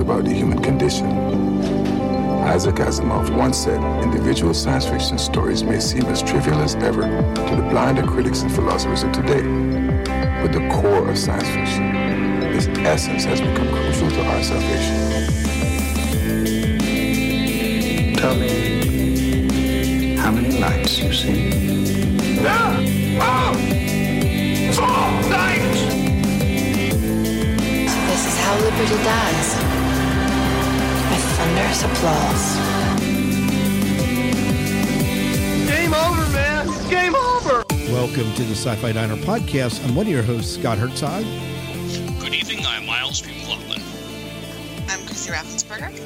about the human condition. Isaac Asimov once said individual science fiction stories may seem as trivial as ever to the blinder critics and philosophers of today. But the core of science fiction, its essence, has become crucial to our salvation. Tell me how many lights you see. This is how liberty dies. By thunderous applause. Game over, man. Game over. Welcome to the Sci-Fi Diner podcast. I'm one of your hosts, Scott Herzog. Good evening. I'm Miles P. McLaughlin. I'm Chrissy Raffensperger.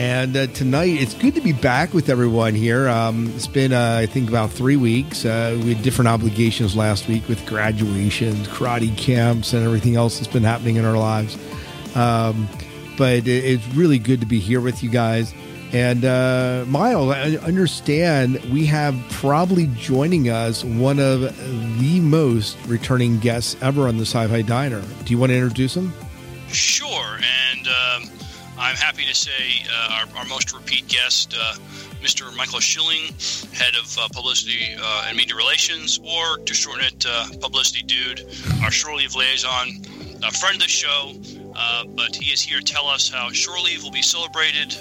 And uh, tonight, it's good to be back with everyone here. Um, it's been, uh, I think, about three weeks. Uh, we had different obligations last week with graduations, karate camps, and everything else that's been happening in our lives. Um, but it's really good to be here with you guys. And uh, Miles, I understand we have probably joining us one of the most returning guests ever on the Sci-Fi Diner. Do you want to introduce him? Sure, and um, I'm happy to say uh, our, our most repeat guest, uh, Mr. Michael Schilling, head of uh, publicity uh, and media relations, or to shorten it, uh, Publicity Dude, our shore leave liaison, a friend of the show. Uh, but he is here to tell us how shore leave will be celebrated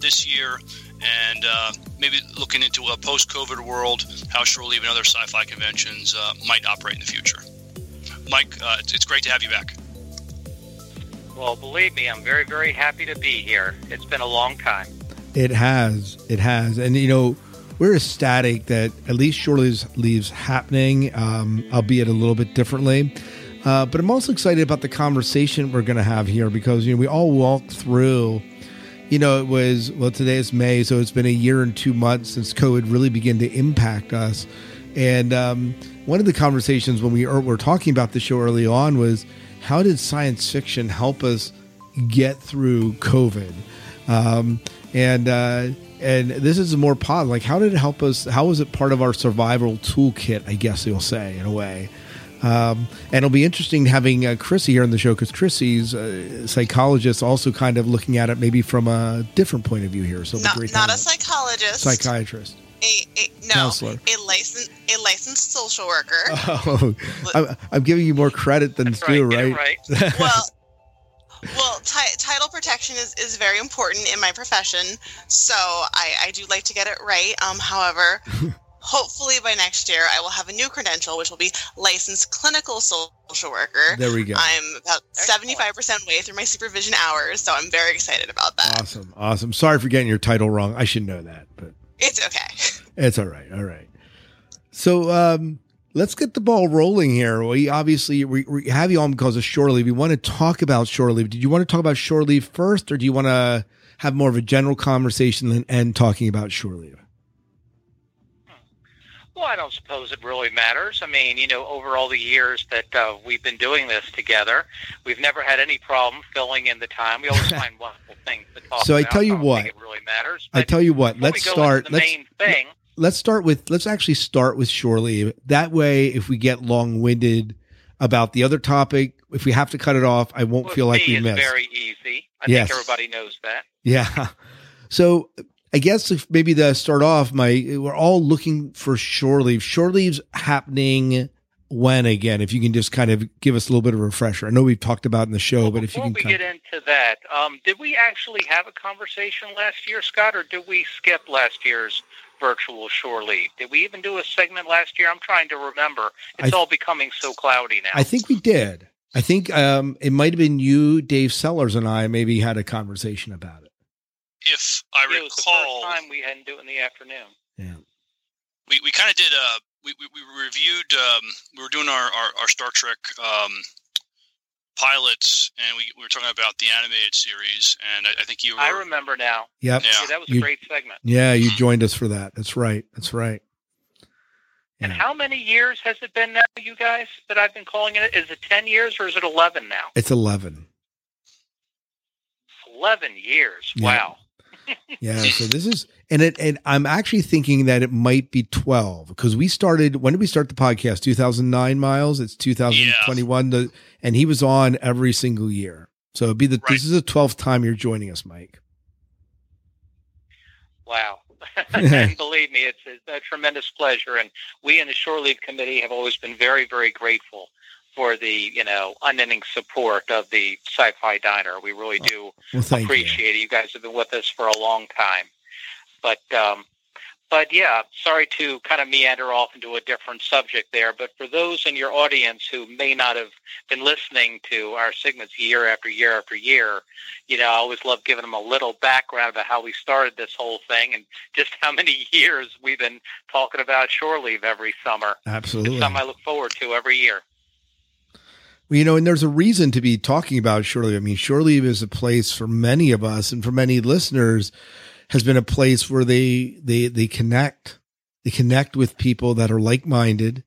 this year, and uh, maybe looking into a post-COVID world, how shore leave and other sci-fi conventions uh, might operate in the future. Mike, uh, it's, it's great to have you back. Well, believe me, I'm very, very happy to be here. It's been a long time. It has. It has. And, you know, we're ecstatic that at least Shore Leaves, leaves happening, um, albeit a little bit differently. Uh, but I'm also excited about the conversation we're going to have here because, you know, we all walked through, you know, it was, well, today is May, so it's been a year and two months since COVID really began to impact us. And um, one of the conversations when we were talking about the show early on was how did science fiction help us get through COVID? Um, and uh, and this is more positive. Like, how did it help us? How was it part of our survival toolkit? I guess you'll say in a way. Um, and it'll be interesting having uh, Chrissy here on the show because Chrissy's a psychologist, also kind of looking at it maybe from a different point of view here. So Not, great not a psychologist. psychiatrist. a, a, no, Counselor. a licensed a licensed social worker. Oh, I'm, I'm giving you more credit than That's due, right. right? Right. well, well, ti- title protection is, is very important in my profession, so I, I do like to get it right. Um, however, hopefully by next year I will have a new credential, which will be licensed clinical social worker. There we go. I'm about seventy five percent way through my supervision hours, so I'm very excited about that. Awesome, awesome. Sorry for getting your title wrong. I should know that, but It's okay. it's all right. All right. So um, let's get the ball rolling here. We obviously we, we have you on because of shore leave. We want to talk about shore leave. Did you want to talk about shore leave first, or do you want to have more of a general conversation and, and talking about shore leave? Well, I don't suppose it really matters. I mean, you know, over all the years that uh, we've been doing this together, we've never had any problem filling in the time. We always find wonderful things to talk about. So I tell you don't what. it really matters. I tell you what. Let's start. Let's main thing. let's start with let's actually start with shore leave. That way, if we get long winded about the other topic, if we have to cut it off, I won't with feel like we is missed. very easy. I Yes. think everybody knows that. Yeah. So I guess if maybe to start off, my we're all looking for shore leave. Shore leave's happening when again? If you can just kind of give us a little bit of a refresher. I know we've talked about in the show, Well, but if you before can we kind get into that, um, did we actually have a conversation last year, Scott, or did we skip last year's virtual shore leave? Did we even do a segment last year? I'm trying to remember. It's I- all becoming so cloudy now. I think we did. I think um, it might have been you, Dave Sellers, and I maybe had a conversation about it. If I it was the first time we hadn't do it in the afternoon. Yeah. we, we kind of did uh we, we, we reviewed um, we were doing our, our, our Star Trek um, pilots and we, we were talking about the animated series and I, I think you were I remember now. Yep. Yeah. Yeah, that was You- a great segment. Yeah, you joined us for that. That's right. That's right. And how many years has it been now, you guys, that I've been calling it? Is it 10 years or is it 11 now? It's 11. 11 years. Yeah. Wow. Yeah, so this is and it and I'm actually thinking that it might be 12 because we started when did we start the podcast? 2009 miles. It's 2021 the, and he was on every single year. So it'd be the Right. this is the twelfth time you're joining us, Mike. Wow. believe me, it's a, a tremendous pleasure. And we in the Shore Leave Committee have always been very, very grateful for the, you know, unending support of the Sci-Fi Diner. We really do Well, thank you. appreciate it. You guys have been with us for a long time. But um, but yeah, sorry to kind of meander off into a different subject there. But for those in your audience who may not have been listening to our segments year after year after year, you know, I always love giving them a little background about how we started this whole thing and just how many years we've been talking about shore leave every summer. Absolutely. It's something I look forward to every year. Well, you know, and there's a reason to be talking about shore leave. I mean, shore leave is a place for many of us and for many listeners has been a place where they they they connect. They connect with people that are like minded.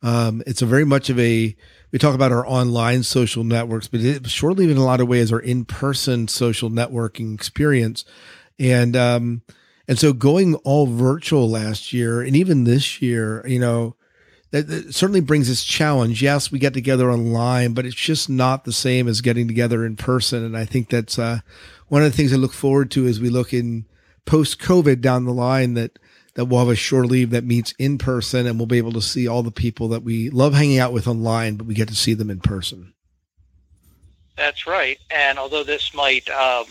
Um, it's a very much of a we talk about our online social networks, but it, shore leave in a lot of ways our in person social networking experience, and um, and so going all virtual last year and even this year, you know, that, that certainly brings its challenge. Yes, we get together online, but it's just not the same as getting together in person. And I think that's uh, one of the things I look forward to as we look in post COVID down the line that that we'll have a shore leave that meets in person and we'll be able to see all the people that we love hanging out with online, but we get to see them in person. That's right. And although this might um,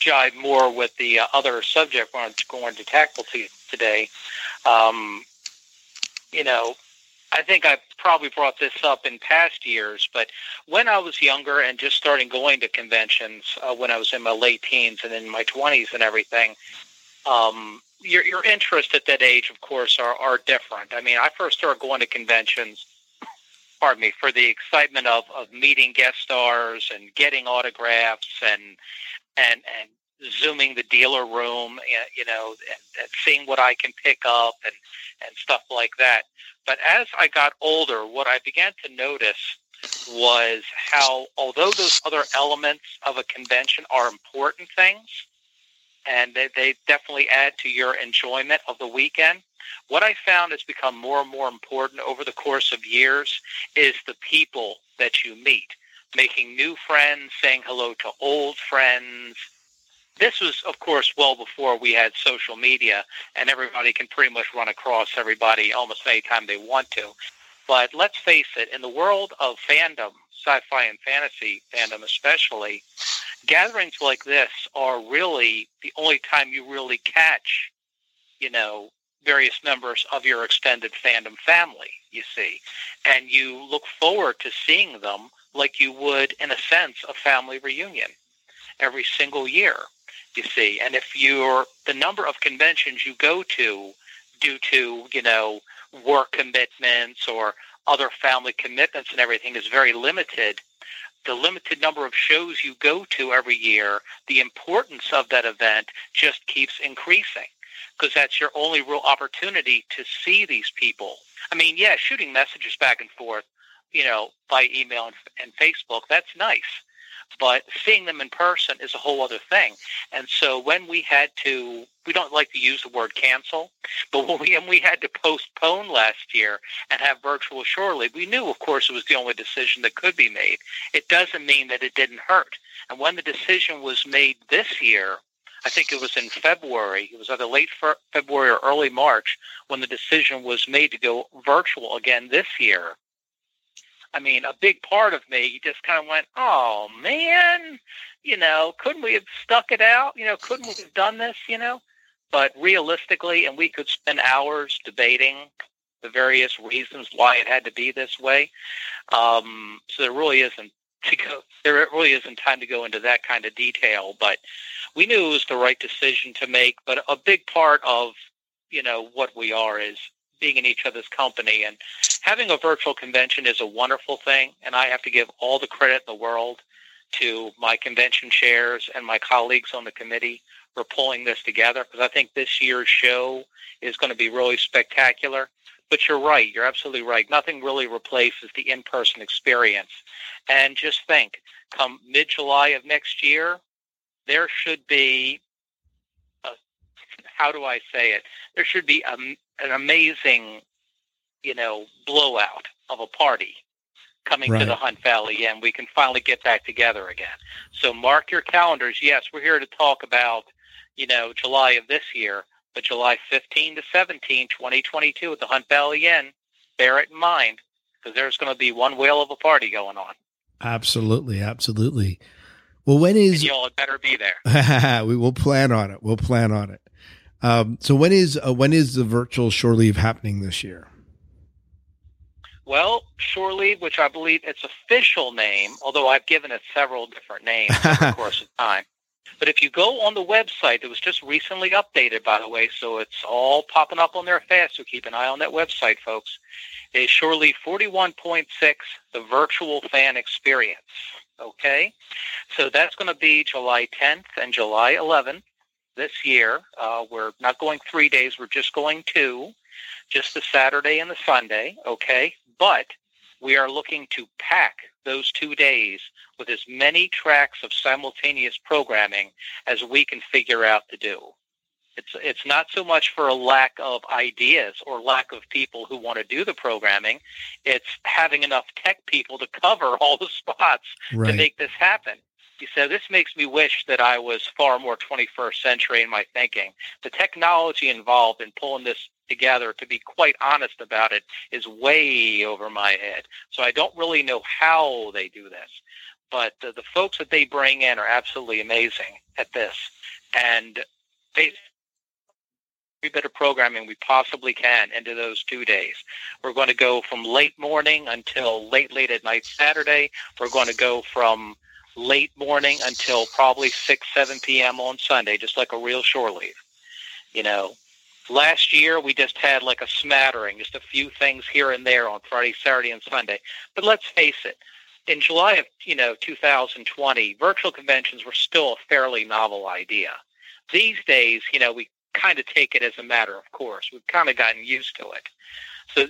jive more with the uh, other subject we're going to tackle to today, um, you know, I think I've probably brought this up in past years, but when I was younger and just starting going to conventions uh, when I was in my late teens and in my 20s and everything, um, your, your interests at that age, of course, are, are different. I mean, I first started going to conventions pardon me, for the excitement of, of meeting guest stars and getting autographs and and and zooming the dealer room, and, you know, and, and seeing what I can pick up and and stuff like that. But as I got older, what I began to notice was how, although those other elements of a convention are important things, and they, they definitely add to your enjoyment of the weekend, what I found has become more and more important over the course of years is the people that you meet, making new friends, saying hello to old friends. This was, of course, well before we had social media, and everybody can pretty much run across everybody almost anytime they want to. But let's face it, in the world of fandom, sci-fi and fantasy fandom especially, gatherings like this are really the only time you really catch, you know, various members of your extended fandom family, you see. And you look forward to seeing them like you would, in a sense, a family reunion every single year, you see. And if you're the number of conventions you go to due to, you know, work commitments or other family commitments and everything is very limited, the limited number of shows you go to every year, the importance of that event just keeps increasing because that's your only real opportunity to see these people. I mean, yeah, shooting messages back and forth, you know, by email and, and Facebook, that's nice. But seeing them in person is a whole other thing. And so when we had to, we don't like to use the word cancel, but when we, we had to postpone last year and have virtual shore leave, we knew, of course, it was the only decision that could be made. It doesn't mean that it didn't hurt. And when the decision was made this year, I think it was in February. It was either late February or early March when the decision was made to go virtual again this year. I mean, a big part of me just kind of went, "Oh man, you know, couldn't we have stuck it out? You know, couldn't we have done this? You know?" But realistically, and we could spend hours debating the various reasons why it had to be this way. Um, so there really isn't to go. There really isn't time to go into that kind of detail, but we knew it was the right decision to make. But a big part of you know what we are is being in each other's company and having a virtual convention is a wonderful thing. And I have to give all the credit in the world to my convention chairs and my colleagues on the committee for pulling this together because I think this year's show is going to be really spectacular. But you're right. You're absolutely right. Nothing really replaces the in-person experience. And just think, come mid-July of next year, there should be, a, how do I say it? There should be a, an amazing, you know, blowout of a party coming Right. to the Hunt Valley Inn. We can finally get back together again. So mark your calendars. Yes, we're here to talk about, you know, July of this year, but July 15 to 17, 2022 at the Hunt Valley Inn. Bear it in mind because there's going to be one whale of a party going on. Absolutely, absolutely. Well, when is And you all had better be there. we will plan on it. We'll plan on it. Um, so when is uh, when is the virtual shore leave happening this year? Well, Shore Leave, which I believe its official name, although I've given it several different names over the course of time. But if you go on the website, it was just recently updated, by the way, so it's all popping up on there fast. So keep an eye on that website, folks. Is Shore Leave 41.6, the virtual fan experience. Okay? So that's going to be July 10th and July 11th this year. Uh, we're not going three days, we're just going two, just the Saturday and the Sunday. Okay? But we are looking to pack those two days with as many tracks of simultaneous programming as we can figure out to do. It's it's not so much for a lack of ideas or lack of people who want to do the programming. It's having enough tech people to cover all the spots to make this happen. You said this makes me wish that I was far more 21st century in my thinking. The technology involved in pulling this together, to be quite honest about it, is way over my head. So I don't really know how they do this. But the, the folks that they bring in are absolutely amazing at this. And they every bit of programming we possibly can into those two days. We're going to go from late morning until late, late at night Saturday. We're going to go from late morning until probably 6, 7 p.m. on Sunday, just like a real shore leave. You know, last year we just had like a smattering, just a few things here and there on Friday, Saturday, and Sunday. But let's face it, in July of, you know, 2020, virtual conventions were still a fairly novel idea. These days, you know, we kind of take it as a matter of course. We've kind of gotten used to it. So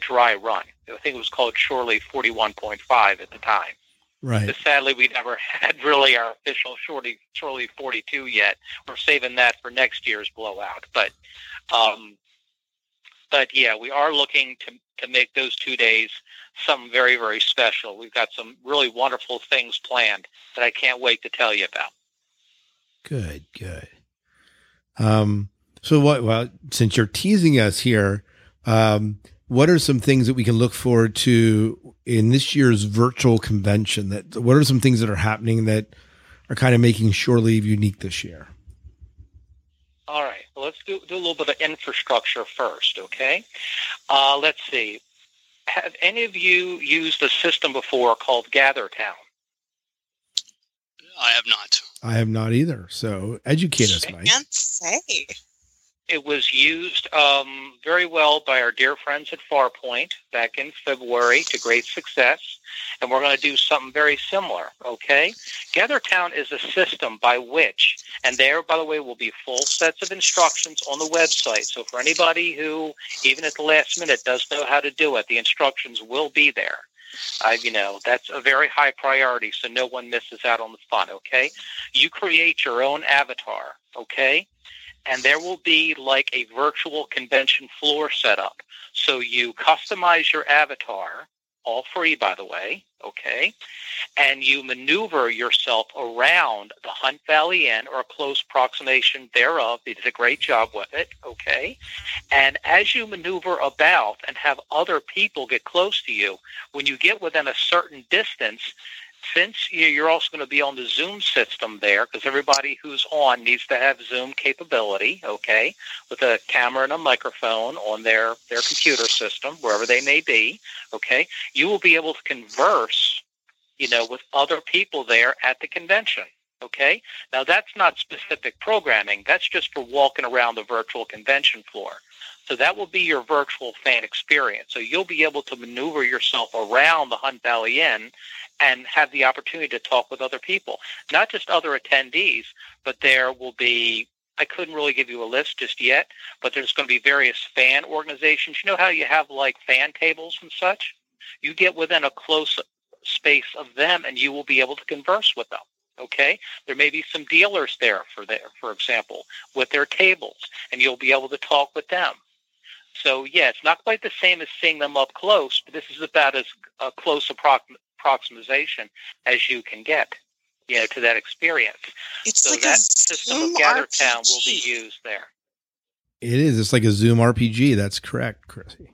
dry run. I think it was called Shore Leave 41.5 at the time. Right. But sadly, we never had really our official Shorty Shore Leave 42 yet. We're saving that for next year's blowout. But, um, but yeah, we are looking to to make those two days something very very special. We've got some really wonderful things planned that I can't wait to tell you about. Good, good. Um, so what, well, since you're teasing us here, um, what are some things that we can look forward to in this year's virtual convention that, what are some things that are happening that are kind of making Shore Leave unique this year? All right. Let's do, do a little bit of infrastructure first, okay? Uh, let's see. Have any of you used a system before called GatherTown? I have not. I have not either. So educate us, Mike. Can't say. It was used um, very well by our dear friends at Farpoint back in February to great success, and we're going to do something very similar. Okay, GatherTown is a system by which, and there, by the way, will be full sets of instructions on the website. So for anybody who, even at the last minute, does know how to do it, the instructions will be there. Uh, you know, that's a very high priority, so no one misses out on the fun. Okay, you create your own avatar. Okay and there will be like a virtual convention floor set up. So you customize your avatar, all free, by the way, okay, and you maneuver yourself around the Hunt Valley Inn or a close approximation thereof. They did a great job with it, okay, and as you maneuver about and have other people get close to you, when you get within a certain distance, since you- you're also going to be on the Zoom system there, because everybody who's on needs to have Zoom capability, okay, with a camera and a microphone on their, their computer system, wherever they may be, okay, you will be able to converse, you know, with other people there at the convention. Okay. Now that's not specific programming. That's just for walking around the virtual convention floor. So that will be your virtual fan experience. So you'll be able to maneuver yourself around the Hunt Valley Inn and have the opportunity to talk with other people, not just other attendees, but there will be, I couldn't really give you a list just yet, but there's going to be various fan organizations. You know how you have like fan tables and such? You get within a close space of them and you will be able to converse with them. Okay, there may be some dealers there for there, for example, with their tables, and you'll be able to talk with them. So yeah, it's not quite the same as seeing them up close, but this is about as a close approx- approximation as you can get, you know, to that experience. It's so like that a system Zoom of GatherTown will be used there. It is. It's like a Zoom RPG. That's correct, Chrissy.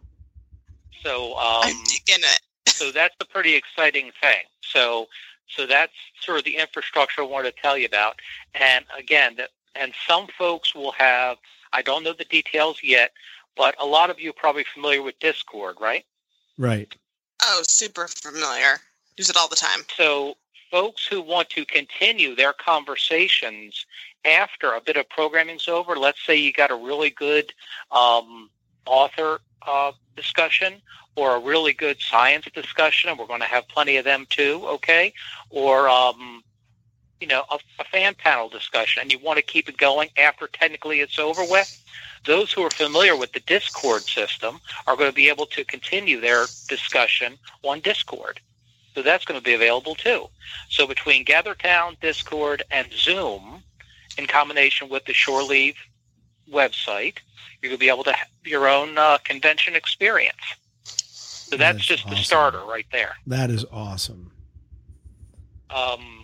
So um, I'm digging it. so that's a pretty exciting thing. So so that's sort of the infrastructure I wanted to tell you about. And again, that and some folks will have I don't know the details yet, but a lot of you are probably familiar with Discord, right? Right. Oh, super familiar. Use it all the time. So folks who want to continue their conversations after a bit of programming's over, let's say you got a really good um, author uh, discussion or a really good science discussion, and we're going to have plenty of them too, okay? Or, um, you know, a, a fan panel discussion, and you want to keep it going after technically it's over with. Those who are familiar with the Discord system are going to be able to continue their discussion on Discord. So that's going to be available too. So between GatherTown, Discord, and Zoom, in combination with the Shore Leave website, you're going to be able to have your own uh, convention experience. So that's That's just the starter right there. That is awesome. Um,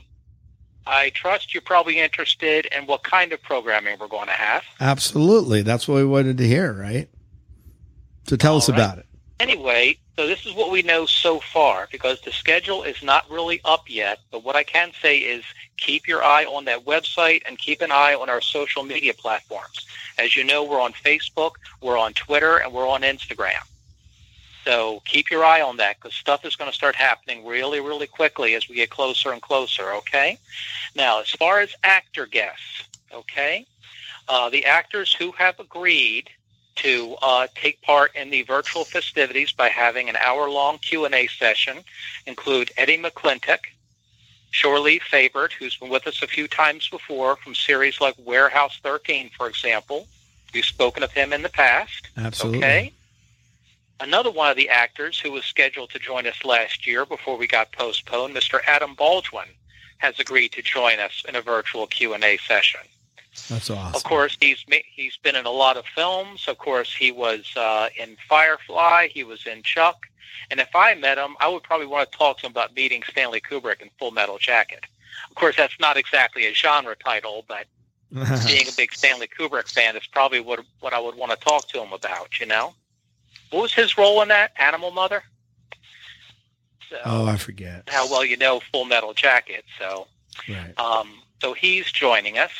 I trust you're probably interested in what kind of programming we're going to have. Absolutely. That's what we wanted to hear, right? So tell us All right. about it. Anyway, so this is what we know so far because the schedule is not really up yet. But what I can say is keep your eye on that website and keep an eye on our social media platforms. As you know, we're on Facebook, we're on Twitter, and we're on Instagram. So keep your eye on that because stuff is going to start happening really, really quickly as we get closer and closer, okay? Now, as far as actor guests, okay, uh, the actors who have agreed to uh, take part in the virtual festivities by having an hour-long Q&A session include Eddie McClintock, Shore Leave Favored, who's been with us a few times before from series like Warehouse 13, for example. We've spoken of him in the past. Absolutely. Okay. Another one of the actors who was scheduled to join us last year before we got postponed, Mr. Adam Baldwin, has agreed to join us in a virtual Q&A session. That's awesome. Of course, he's he's been in a lot of films. Of course, he was uh, in Firefly. He was in Chuck. And if I met him, I would probably want to talk to him about meeting Stanley Kubrick in Full Metal Jacket. Of course, that's not exactly a genre title, but being a big Stanley Kubrick fan is probably what what I would want to talk to him about. You know, what was his role in that Animal Mother? So, oh, I forget. how well you know Full Metal Jacket. So. Right. Um, so he's joining us.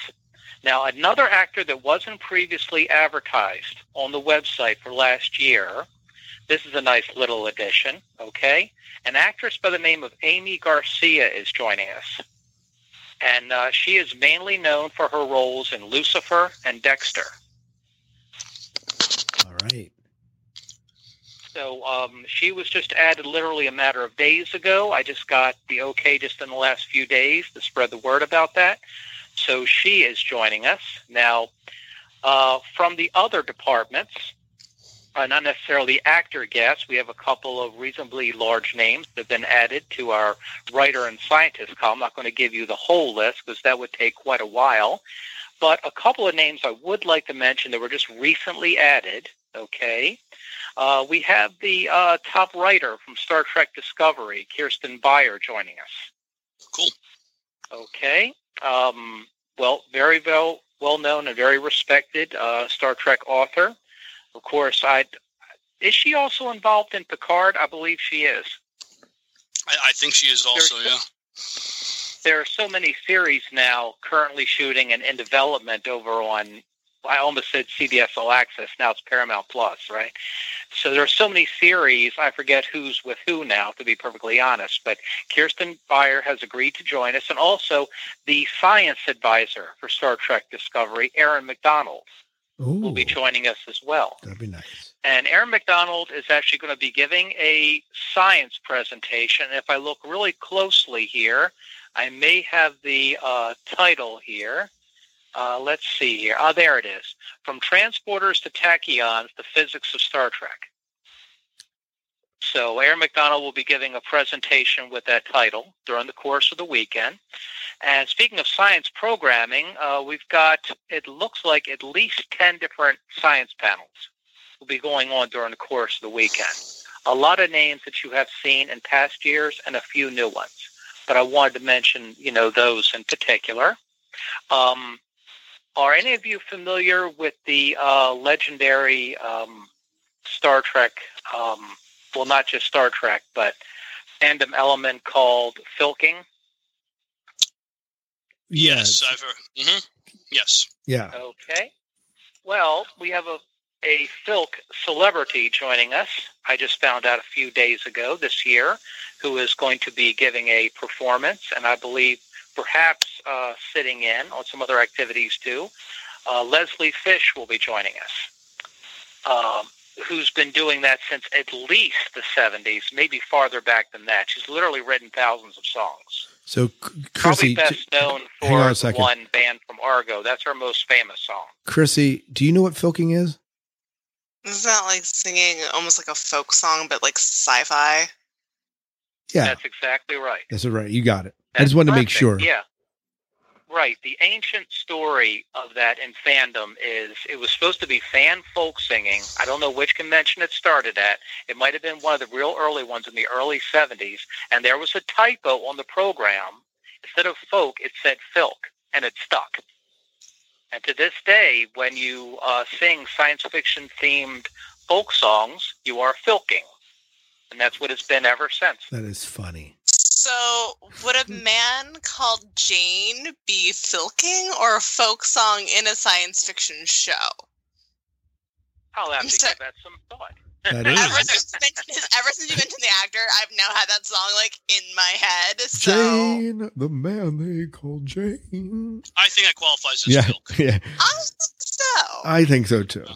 Now, another actor that wasn't previously advertised on the website for last year, this is a nice little addition, okay? An actress by the name of Aimee Garcia is joining us. And uh, she is mainly known for her roles in Lucifer and Dexter. All right. So um, she was just added literally a matter of days ago. I just got the okay just in the last few days to spread the word about that. So she is joining us. Now, uh, from the other departments, uh, not necessarily actor guests, we have a couple of reasonably large names that have been added to our writer and scientist column. I'm not going to give you the whole list because that would take quite a while. But a couple of names I would like to mention that were just recently added, okay? Uh, we have the uh, top writer from Star Trek Discovery, Kirsten Beyer, joining us. Cool. Okay. Um, well, very well well known and very respected uh, Star Trek author. Of course, I is she also involved in Picard? I believe she is. I, I think she is also, There's- yeah. There are so many series now currently shooting and in development over on. I almost said CBS All Access. Now it's Paramount Plus, right? So there are so many series. I forget who's with who now, to be perfectly honest. But Kirsten Beyer has agreed to join us, and also the science advisor for Star Trek Discovery, Erin Macdonald, Ooh, will be joining us as well. that'd be nice. And Erin Macdonald is actually going to be giving a science presentation. If I look really closely here, I may have the uh, title here. Uh, let's see here. Ah, there it is. From transporters to tachyons, the physics of Star Trek. So Erin Macdonald will be giving a presentation with that title during the course of the weekend. And speaking of science programming, uh, we've got, it looks like at least 10 different science panels will be going on during the course of the weekend. A lot of names that you have seen in past years and a few new ones, but I wanted to mention, you know, those in particular. Um, are any of you familiar with the uh, legendary um, Star Trek? Um, well, not just Star Trek, but fandom element called filking. Yes, I've heard. hmm Yes. Yeah. Okay. Well, we have a a Filk celebrity joining us. I just found out a few days ago this year who is going to be giving a performance, and I believe perhaps uh, sitting in on some other activities too. Uh, Leslie Fish will be joining us, um, who's been doing that since at least the 70s, maybe farther back than that. She's literally written thousands of songs. So, Probably Chrissy, best known hang on for a second. one Banned from Argo. That's her most famous song. Chrissy, do you know what filking is? Isn't that like singing almost like a folk song, but like sci-fi? Yeah, That's exactly right. that's right. You got it. I just wanted to make sure. Yeah. Right. The ancient story of that in fandom is it was supposed to be fan folk singing. I don't know which convention it started at. It might have been one of the real early ones in the early 70s. And there was a typo on the program. Instead of folk, it said filk, and it stuck. And to this day, when you uh, sing science fiction themed folk songs, you are filking. And that's what it's been ever since. That is funny. So, would a man called Jane be filking or a folk song in a science fiction show? I'll have to So- give that some thought. That is. Ever since, you mentioned, ever since you mentioned the actor, I've now had that song like in my head. So, Jane, the man they call Jane. I think that qualifies as Yeah, filk. yeah. I think so. I think so too.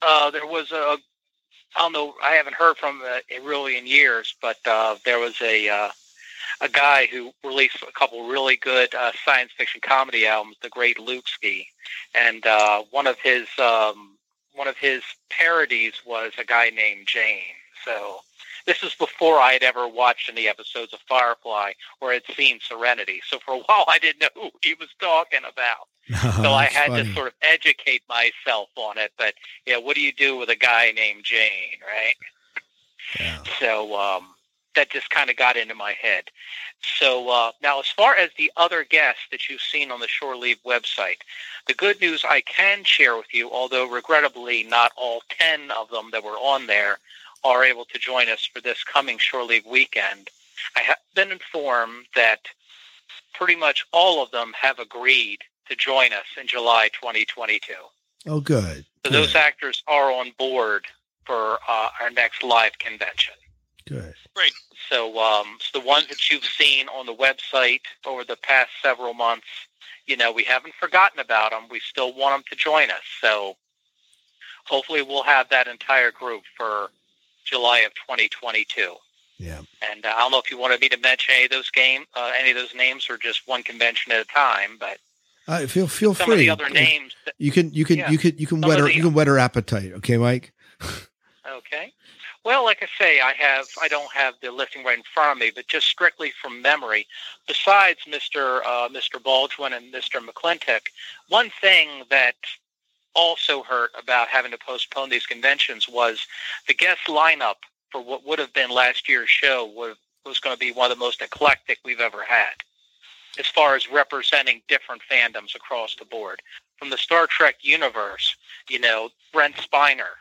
Uh, there was a, I don't know, I haven't heard from uh, it really in years, but uh, there was a uh, a guy who released a couple really good uh, science fiction comedy albums, The Great Luke Ski, and uh, one of his um, one of his parodies was a guy named Jane. So this is before I had ever watched any episodes of Firefly or had seen Serenity. So for a while, I didn't know who he was talking about. So I had funny. to sort of educate myself on it. But yeah, what do you do with a guy named Jane, right? Yeah. So um, that just kind of got into my head. So uh, now, as far as the other guests that you've seen on the Shore Leave website, the good news I can share with you, although regrettably not all 10 of them that were on there are able to join us for this coming Shore Leave weekend, I have been informed that pretty much all of them have agreed to join us in July 2022. Oh, good. So good. those actors are on board for uh, our next live convention. Good. Great. So, um, so the ones that you've seen on the website over the past several months, you know, we haven't forgotten about them. We still want them to join us. So hopefully we'll have that entire group for July of 2022. Yeah. And uh, I don't know if you wanted me to mention any of those game, uh, any of those names, or just one convention at a time. But Uh, feel feel some free. of the other names. That, You can you can Yeah. you can you can whet her the- you can whet her appetite. Okay, Mike. Okay. Well, like I say, I have I don't have the listing right in front of me, but just strictly from memory, besides Mr. Uh, Mr. Baldwin and Mr. McClintock, one thing that also hurt about having to postpone these conventions was the guest lineup for what would have been last year's show was, was going to be one of the most eclectic we've ever had as far as representing different fandoms across the board. From the Star Trek universe, you know, Brent Spiner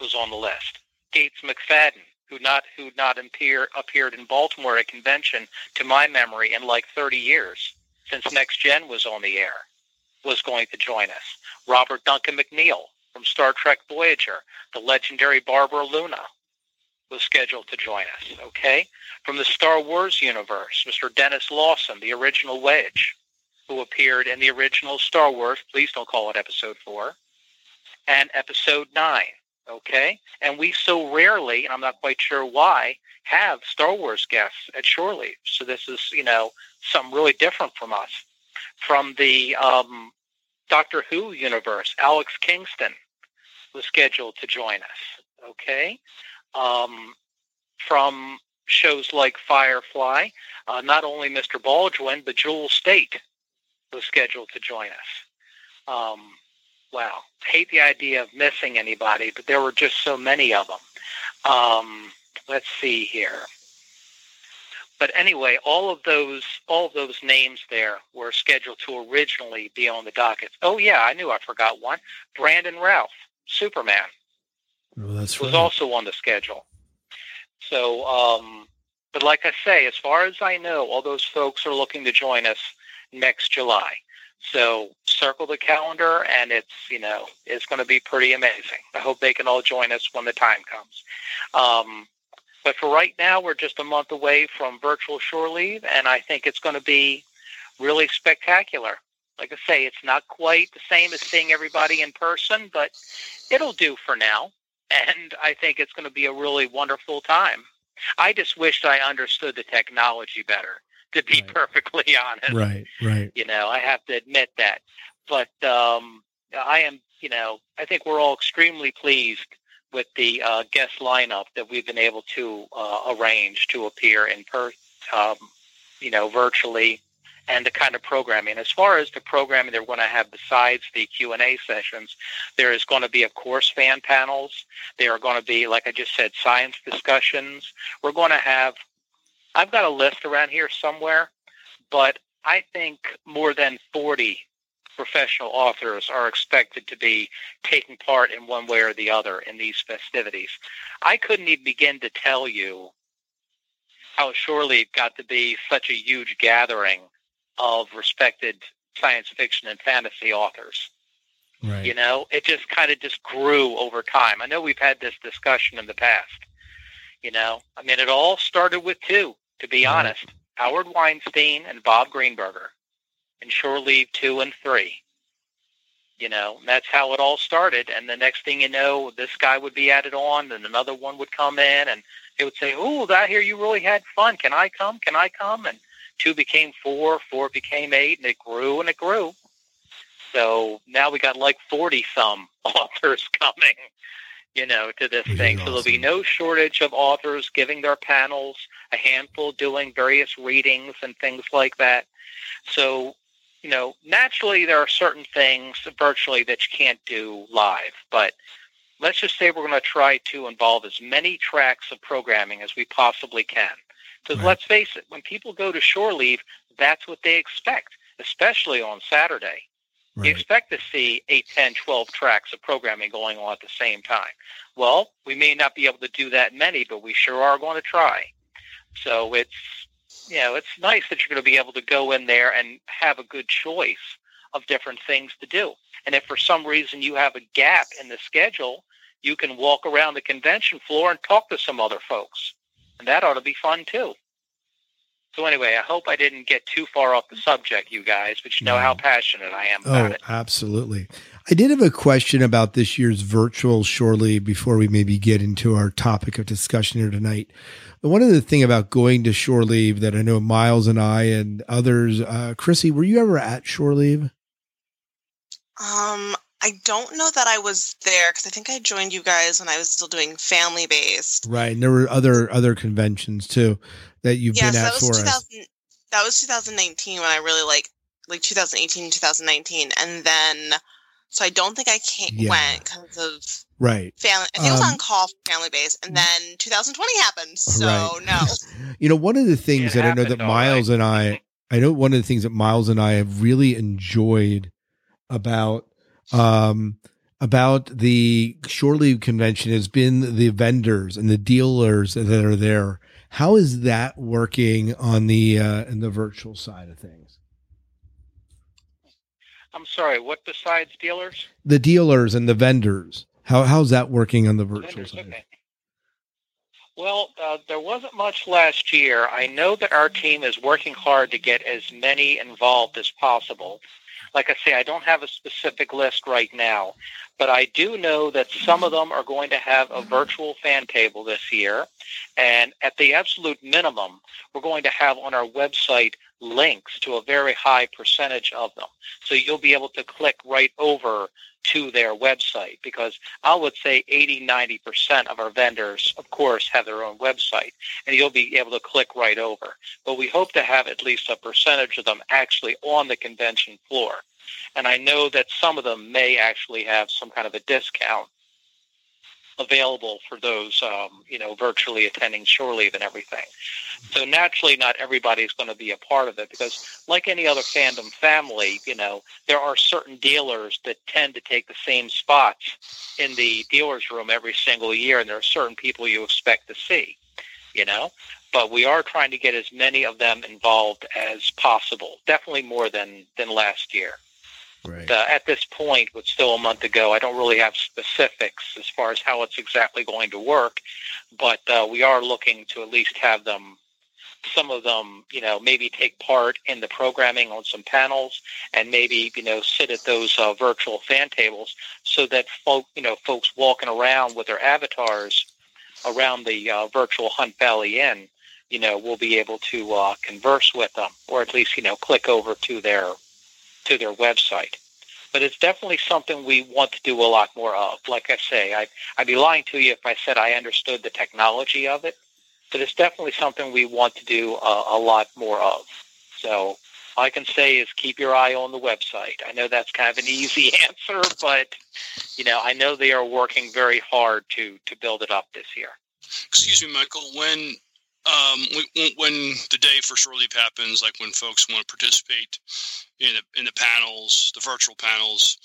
was on the list. Gates McFadden, who not who not appear, appeared in Baltimore at a convention, to my memory, in like 30 years since Next Gen was on the air, was going to join us. Robert Duncan McNeill from Star Trek Voyager, the legendary Barbara Luna, was scheduled to join us. Okay, from the Star Wars universe, Mr. Denis Lawson, the original Wedge, who appeared in the original Star Wars. Please don't call it Episode Four, and Episode Nine okay? And we so rarely, and I'm not quite sure why, have Star Wars guests at Shore Leave. So this is, you know, something really different from us. From the um, Doctor Who universe, Alex Kingston was scheduled to join us, okay? Um, from shows like Firefly, uh, not only Mr. Baldwin, but Jewel Staite was scheduled to join us. Um, wow, hate the idea of missing anybody, but there were just so many of them. Um, let's see here. But anyway, all of those all of those names there were scheduled to originally be on the docket. Oh yeah, I knew I forgot one. Brandon Routh, Superman, Oh, that's was right. also on the schedule. So, um, but like I say, as far as I know, all those folks are looking to join us next July. So circle the calendar, and it's you know it's going to be pretty amazing. I hope they can all join us when the time comes. Um, but for right now, we're just a month away from virtual shore leave, and I think it's going to be really spectacular. Like I say, it's not quite the same as seeing everybody in person, but it'll do for now. And I think it's going to be a really wonderful time. I just wished I understood the technology better, to be Right. perfectly honest. Right, right. You know, I have to admit that. But um, I am, you know, I think we're all extremely pleased with the uh, guest lineup that we've been able to uh, arrange to appear in per, um, you know, virtually, and the kind of programming. As far as the programming they're going to have besides the Q and A sessions, there is going to be, of course, fan panels. There are going to be, like I just said, science discussions. We're going to have. I've got a list around here somewhere, but I think more than 40 professional authors are expected to be taking part in one way or the other in these festivities. I couldn't even begin to tell you how surely it got to be such a huge gathering of respected science fiction and fantasy authors. Right. You know, it just kind of just grew over time. I know we've had this discussion in the past. You know, I mean, it all started with two, to be Right. honest. Howard Weinstein and Bob Greenberger in Shore Leave 2 and 3. You know, and that's how it all started. And the next thing you know, this guy would be added on, and another one would come in, and they would say, "Oh, that here you really had fun. Can I come? Can I come?" And two became four, four became eight, and it grew and it grew. So now we got like forty some authors coming, you know, to this Which thing. So there'll be no shortage of authors giving their panels, a handful doing various readings and things like that. So, you know, naturally there are certain things virtually that you can't do live, but let's just say we're going to try to involve as many tracks of programming as we possibly can. Because Right. let's face it, when people go to shore leave, that's what they expect, especially on Saturday. You expect to see 8, 10, 12 tracks of programming going on at the same time. Well, we may not be able to do that many, but we sure are going to try. So it's, you know, it's nice that you're going to be able to go in there and have a good choice of different things to do. And if for some reason you have a gap in the schedule, you can walk around the convention floor and talk to some other folks. And that ought to be fun too. So anyway, I hope I didn't get too far off the subject, you guys, but you know No. how passionate I am oh, about Oh, it. absolutely. I did have a question about this year's virtual shore leave before we maybe get into our topic of discussion here tonight. One of the thing about going to shore leave that I know Miles and I and others, uh, Chrissy, were you ever at shore leave? Um, I don't know that I was there because I think I joined you guys when I was still doing family based. Right. And there were other other conventions too that you've Yes, been that at was for us. 2000. That was 2019 when I really like like 2018 2019, and then so I don't think I came Yeah. went because of Right. family. I think it was Um, on call for family base, and then 2020 happened. So Right. no. You know, one of the things It that I know that Miles right. and I, I know one of the things that Miles and I have really enjoyed about, um, about the shore leave convention has been the vendors and the dealers that are there. How is that working on the uh, in the virtual side of things? I'm sorry, what besides dealers? The dealers and the vendors. How how's that working on the virtual side? Well, uh, there wasn't much last year. I know that our team is working hard to get as many involved as possible. Like I say, I don't have a specific list right now, but I do know that some of them are going to have a virtual fan table this year. And at the absolute minimum, we're going to have on our website links to a very high percentage of them. So you'll be able to click right over to their website because I would say 80, 90% of our vendors, of course, have their own website and you'll be able to click right over. But we hope to have at least a percentage of them actually on the convention floor. And I know that some of them may actually have some kind of a discount available for those, um, you know, virtually attending shore leave and everything. So naturally, not everybody is going to be a part of it because, like any other fandom family, you know, there are certain dealers that tend to take the same spots in the dealer's room every single year, and there are certain people you expect to see, you know. But we are trying to get as many of them involved as possible. Definitely more than than last year. Right. At this point, with still a month ago, I don't really have specifics as far as how it's exactly going to work, but uh, we are looking to at least have them, some of them, you know, maybe take part in the programming on some panels, and maybe you know sit at those uh, virtual fan tables, so that folk, you know, folks walking around with their avatars around the uh, virtual Hunt Valley Inn, you know, will be able to uh, converse with them, or at least you know click over to their to their website. But it's definitely something we want to do a lot more of. Like I say, I, I'd be lying to you if I said I understood the technology of it, but it's definitely something we want to do a, a lot more of. So all I can say is keep your eye on the website. I know that's kind of an easy answer, but you know, I know they are working very hard to to build it up this year. Excuse me, Michael. When um, when, the day for shore leave happens, like when folks want to participate in the, in the panels, the virtual panels,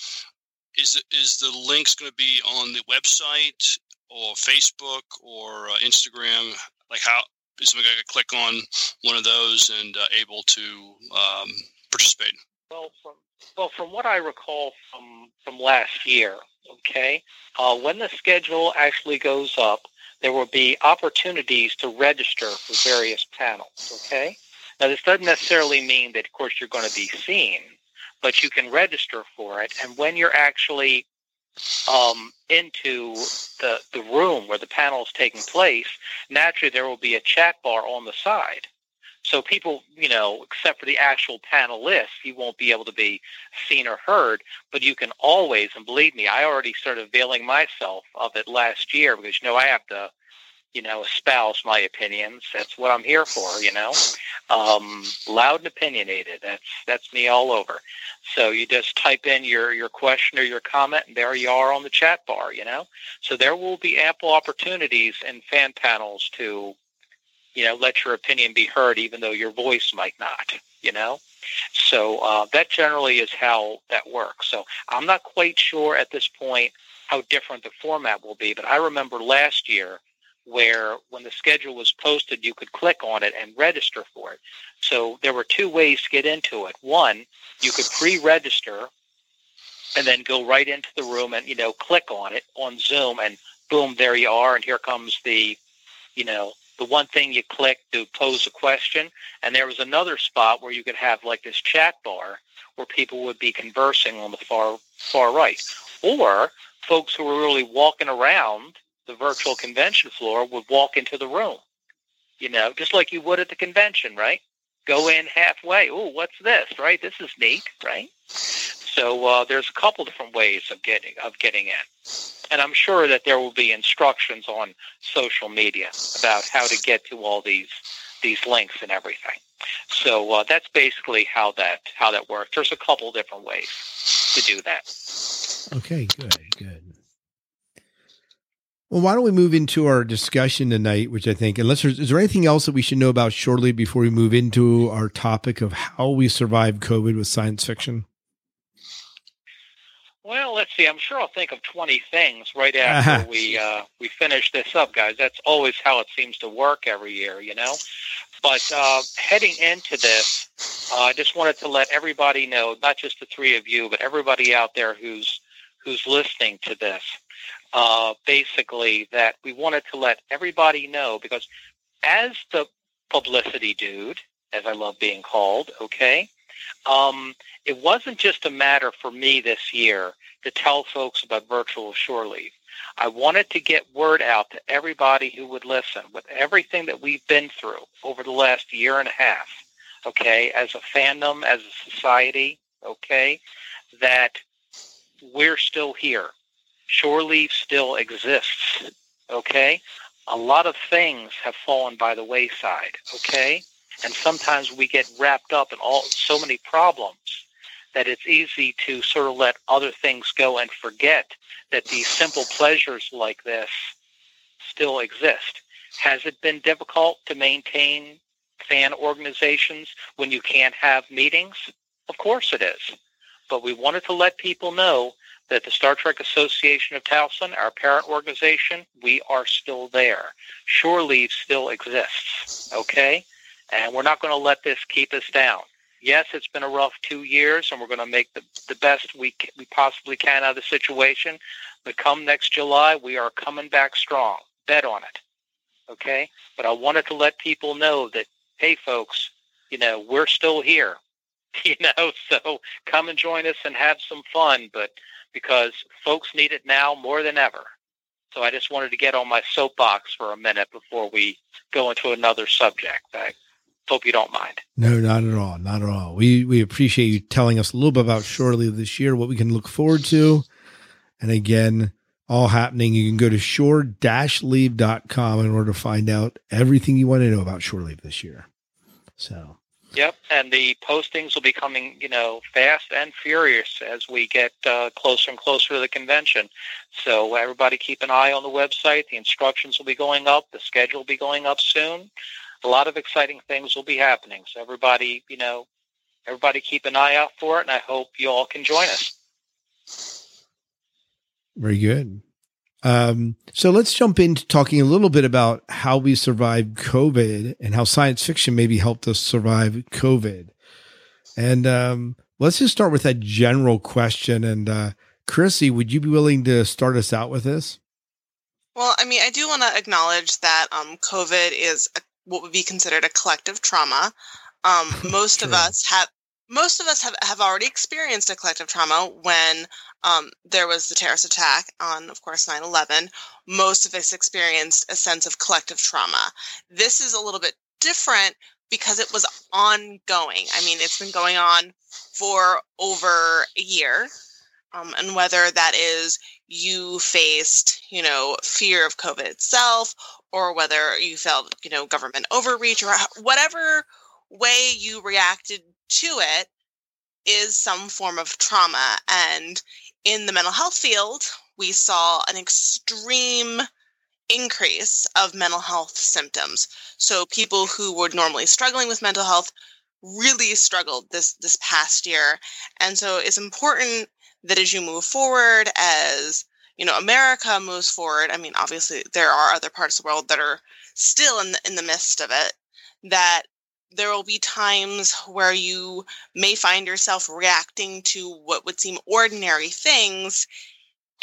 is is the links going to be on the website or Facebook or uh, Instagram? Like how is somebody going to click on one of those and uh, able to um, participate? Well, from well, from what I recall from from last year, okay, uh, when the schedule actually goes up, there will be opportunities to register for various panels, okay? Now, this doesn't necessarily mean that, of course, you're going to be seen, but you can register for it. And when you're actually um, into the, the room where the panel is taking place, naturally there will be a chat bar on the side. So people, you know, except for the actual panelists, you won't be able to be seen or heard, but you can always, and believe me, I already started availing myself of it last year because, you know, I have to, you know, espouse my opinions. That's what I'm here for, you know. Um, loud and opinionated. That's that's me all over. So you just type in your your question or your comment, and there you are on the chat bar, you know. So there will be ample opportunities in fan panels to you know, let your opinion be heard, even though your voice might not, you know? So uh, that generally is how that works. So I'm not quite sure at this point how different the format will be, but I remember last year where when the schedule was posted, you could click on it and register for it. So there were two ways to get into it. One, you could pre-register and then go right into the room and, you know, click on it on Zoom and boom, there you are. And here comes the, you know, the one thing you click to pose a question. And there was another spot where you could have like this chat bar where people would be conversing on the far far right. Or folks who were really walking around the virtual convention floor would walk into the room. You know, just like you would at the convention, right? Go in halfway. Oh, what's this? Right? This is neat, right? So uh, there's a couple different ways of getting of getting in and I'm sure that there will be instructions on social media about how to get to all these these links and everything. So uh, that's basically how that how that works. There's a couple different ways to do that. Okay, good, good. Well, why don't we move into our discussion tonight? Which I think, unless there's, is there anything else that we should know about shortly before we move into our topic of how we survive COVID with science fiction? Well, let's see. I'm sure I'll think of 20 things right after uh-huh. we uh, we finish this up, guys. That's always how it seems to work every year, you know. But uh, heading into this, uh, I just wanted to let everybody know, not just the three of you, but everybody out there who's who's listening to this, uh, basically that we wanted to let everybody know because as the publicity dude, as I love being called, okay, um, it wasn't just a matter for me this year to tell folks about virtual shore leave. I wanted to get word out to everybody who would listen with everything that we've been through over the last year and a half. okay, as a fandom, as a society, okay, that we're still here. Shore Leave still exists, okay? A lot of things have fallen by the wayside, okay? And sometimes we get wrapped up in all so many problems that it's easy to sort of let other things go and forget that these simple pleasures like this still exist. Has it been difficult to maintain fan organizations when you can't have meetings? Of course it is. But we wanted to let people know that the Star Trek Association of Towson, our parent organization, we are still there. Shore Leave still exists, okay? And we're not going to let this keep us down. Yes, it's been a rough two years, and we're going to make the, the best we, we possibly can out of the situation. But come next July, we are coming back strong. Bet on it, okay? But I wanted to let people know that, hey, folks, you know, we're still here, you know, so come and join us and have some fun. But because folks need it now more than ever. So I just wanted to get on my soapbox for a minute before we go into another subject. I hope you don't mind. No, not at all. Not at all. We we appreciate you telling us a little bit about Shore Leave this year, what we can look forward to. And again, all happening. You can go to shore-leave.com in order to find out everything you want to know about Shore Leave this year. So Yep, and the postings will be coming, you know, fast and furious as we get uh, closer and closer to the convention. So everybody keep an eye on the website. The instructions will be going up. The schedule will be going up soon. A lot of exciting things will be happening. So everybody, you know, everybody keep an eye out for it, and I hope you all can join us. Very good. Um, so let's jump into talking a little bit about how we survived COVID and how science fiction maybe helped us survive COVID. And um, let's just start with that general question. And uh, Chrissy, would you be willing to start us out with this? Well, I mean, I do want to acknowledge that um, COVID is a, what would be considered a collective trauma. Um, most of us have most of us have, have already experienced a collective trauma when um, there was the terrorist attack on, of course, 9 11. Most of us experienced a sense of collective trauma. This is a little bit different because it was ongoing. I mean, it's been going on for over a year. Um, and whether that is you faced, you know, fear of COVID itself, or whether you felt, you know, government overreach, or whatever way you reacted to it is some form of trauma. And in the mental health field, we saw an extreme increase of mental health symptoms. So people who were normally struggling with mental health really struggled this this past year. And so it's important that as you move forward as you know America moves forward, I mean obviously there are other parts of the world that are still in the, in the midst of it that there will be times where you may find yourself reacting to what would seem ordinary things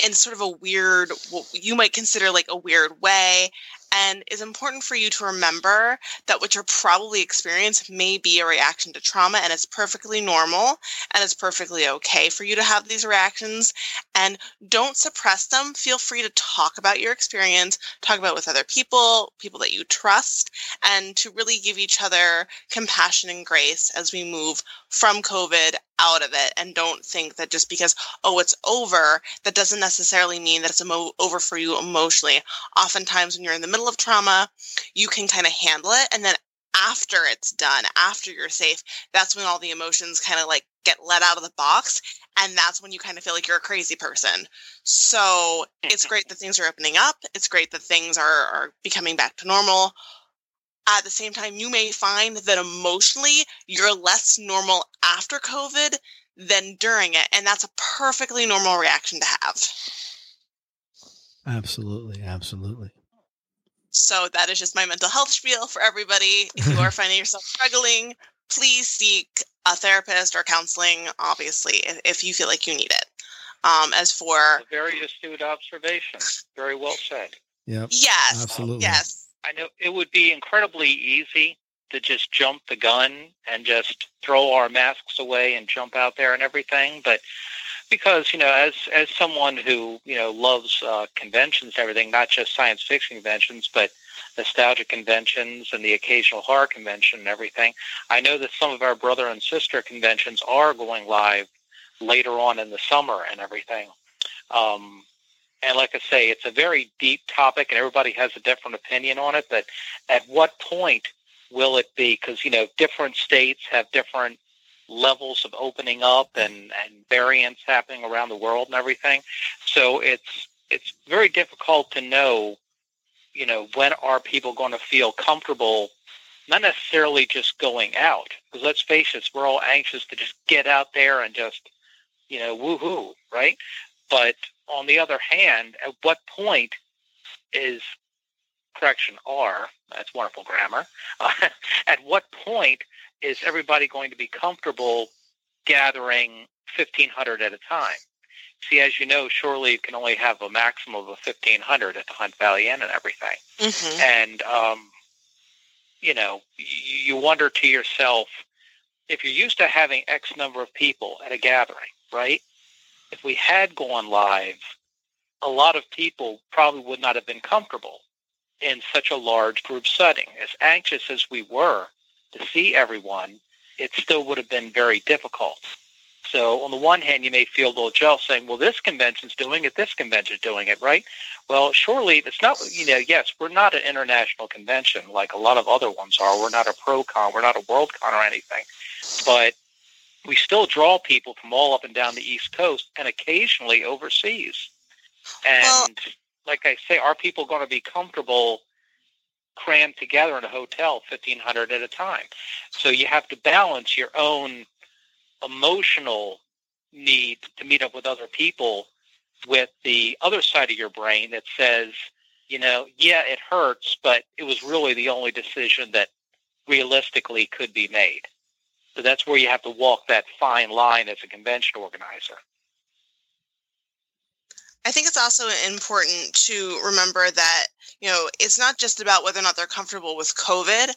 in sort of a weird what you might consider like a weird way and it's important for you to remember that what you're probably experiencing may be a reaction to trauma and it's perfectly normal and it's perfectly okay for you to have these reactions. And don't suppress them. Feel free to talk about your experience, talk about with other people, people that you trust, and to really give each other compassion and grace as we move from COVID out of it and don't think that just because oh it's over that doesn't necessarily mean that it's emo- over for you emotionally. Oftentimes when you're in the middle of trauma you can kind of handle it and then after it's done after you're safe that's when all the emotions kind of like get let out of the box and that's when you kind of feel like you're a crazy person. So it's great that things are opening up. It's great that things are, are becoming back to normal at the same time, you may find that emotionally you're less normal after COVID than during it. And that's a perfectly normal reaction to have. Absolutely. Absolutely. So that is just my mental health spiel for everybody. If you are finding yourself struggling, please seek a therapist or counseling, obviously, if, if you feel like you need it. Um, as for a very astute observation, very well said. Yep. Yes. Absolutely. Yes. I know it would be incredibly easy to just jump the gun and just throw our masks away and jump out there and everything, but because you know, as as someone who you know loves uh, conventions and everything, not just science fiction conventions, but nostalgia conventions and the occasional horror convention and everything. I know that some of our brother and sister conventions are going live later on in the summer and everything. Um, and like I say, it's a very deep topic, and everybody has a different opinion on it. But at what point will it be? Because you know, different states have different levels of opening up and, and variants happening around the world and everything. So it's it's very difficult to know, you know, when are people going to feel comfortable, not necessarily just going out. Because let's face it, we're all anxious to just get out there and just, you know, woohoo, right? But on the other hand, at what point is correction R? That's wonderful grammar. Uh, at what point is everybody going to be comfortable gathering 1,500 at a time? See, as you know, surely you can only have a maximum of 1,500 at the Hunt Valley Inn and everything. Mm-hmm. And, um, you know, you wonder to yourself, if you're used to having X number of people at a gathering, right? If we had gone live, a lot of people probably would not have been comfortable in such a large group setting. As anxious as we were to see everyone, it still would have been very difficult. So on the one hand, you may feel a little jealous saying, well, this convention's doing it, this convention's doing it, right? Well, surely it's not, you know, yes, we're not an international convention like a lot of other ones are. We're not a pro-con, we're not a world con or anything. But we still draw people from all up and down the East Coast and occasionally overseas. And well, like I say, are people going to be comfortable crammed together in a hotel, 1500 at a time? So you have to balance your own emotional need to meet up with other people with the other side of your brain that says, you know, yeah, it hurts, but it was really the only decision that realistically could be made. So that's where you have to walk that fine line as a convention organizer. I think it's also important to remember that, you know, it's not just about whether or not they're comfortable with COVID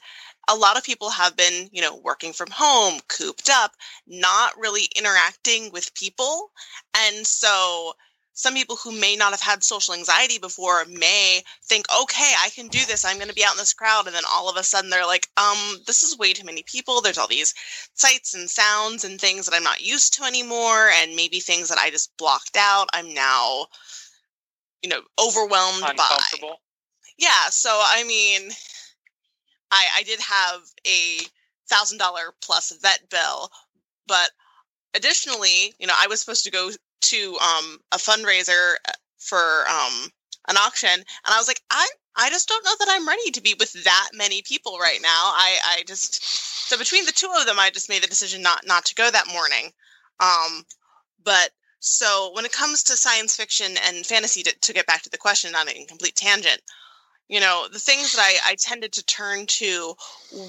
a lot of people have been, you know, working from home, cooped up, not really interacting with people. And so some people who may not have had social anxiety before may think, okay, I can do this. I'm going to be out in this crowd. And then all of a sudden they're like, um, this is way too many people. There's all these sights and sounds and things that I'm not used to anymore. And maybe things that I just blocked out. I'm now, you know, overwhelmed by. Yeah. So, I mean, I, I did have a thousand dollar plus vet bill, but additionally, you know, I was supposed to go to um, a fundraiser uh, for um, an auction, and I was like, I I just don't know that I'm ready to be with that many people right now. I I just so between the two of them, I just made the decision not not to go that morning. Um, but so when it comes to science fiction and fantasy, to, to get back to the question, on a complete tangent, you know the things that I, I tended to turn to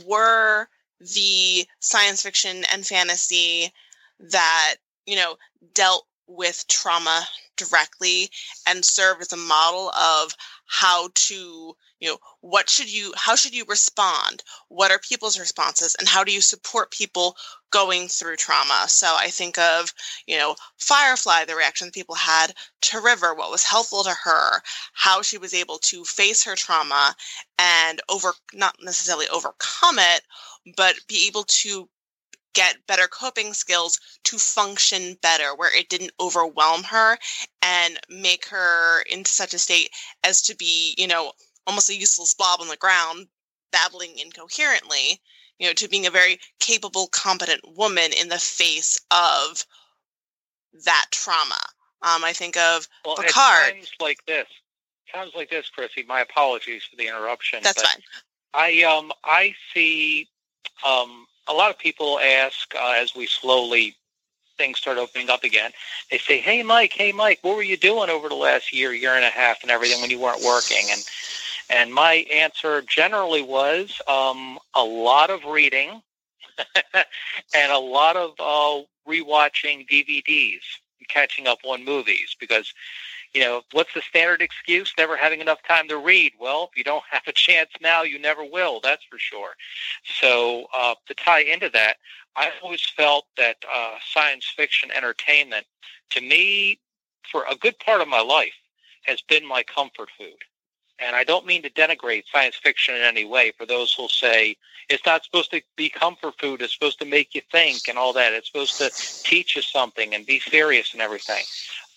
were the science fiction and fantasy that you know dealt with trauma directly and served as a model of how to you know what should you how should you respond? What are people's responses and how do you support people going through trauma? So i think of you know firefly the reaction people had to river what was helpful to her how she was able to face her trauma and over not necessarily overcome it but be able to get better coping skills to function better, where it didn't overwhelm her and make her into such a state as to be, you know, almost a useless blob on the ground, babbling incoherently, you know, to being a very capable, competent woman in the face of that trauma. Um, I think of well, Picard. times like this, times like this, Chrissy. My apologies for the interruption. That's fine. I um I see um a lot of people ask uh, as we slowly things start opening up again. They say, "Hey, Mike. Hey, Mike. What were you doing over the last year, year and a half, and everything when you weren't working?" And and my answer generally was um, a lot of reading and a lot of uh, rewatching DVDs, catching up on movies because you know, what's the standard excuse? Never having enough time to read. Well, if you don't have a chance now, you never will. That's for sure. So uh, to tie into that, I always felt that uh, science fiction entertainment, to me, for a good part of my life, has been my comfort food. And I don't mean to denigrate science fiction in any way for those who'll say it's not supposed to be comfort food. It's supposed to make you think and all that. It's supposed to teach you something and be serious and everything.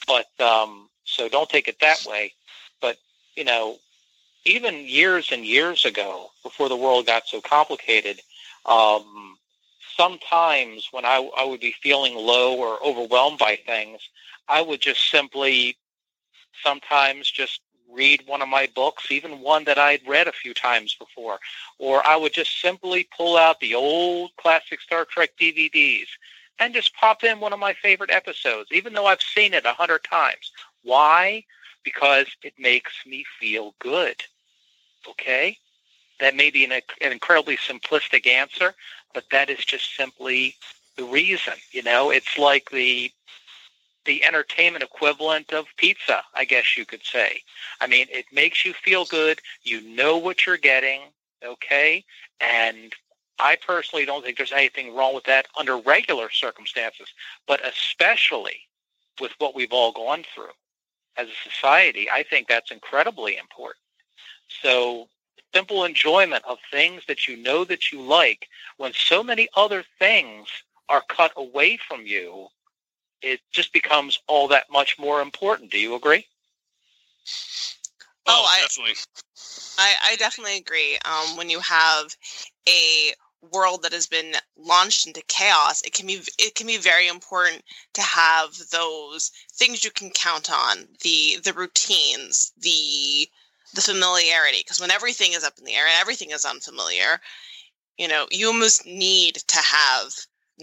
But um, so don't take it that way. But you know, even years and years ago, before the world got so complicated, um, sometimes when I, I would be feeling low or overwhelmed by things, I would just simply sometimes just read one of my books, even one that I'd read a few times before, or I would just simply pull out the old classic Star Trek DVDs and just pop in one of my favorite episodes, even though I've seen it a hundred times. Why? Because it makes me feel good. Okay? That may be an, an incredibly simplistic answer, but that is just simply the reason. You know, it's like the the entertainment equivalent of pizza, I guess you could say. I mean, it makes you feel good. You know what you're getting, okay? And I personally don't think there's anything wrong with that under regular circumstances, but especially with what we've all gone through as a society, I think that's incredibly important. So simple enjoyment of things that you know that you like when so many other things are cut away from you it just becomes all that much more important. Do you agree? Oh, oh I, definitely. I, I definitely agree. Um, when you have a world that has been launched into chaos, it can be it can be very important to have those things you can count on the the routines, the the familiarity. Because when everything is up in the air and everything is unfamiliar, you know, you almost need to have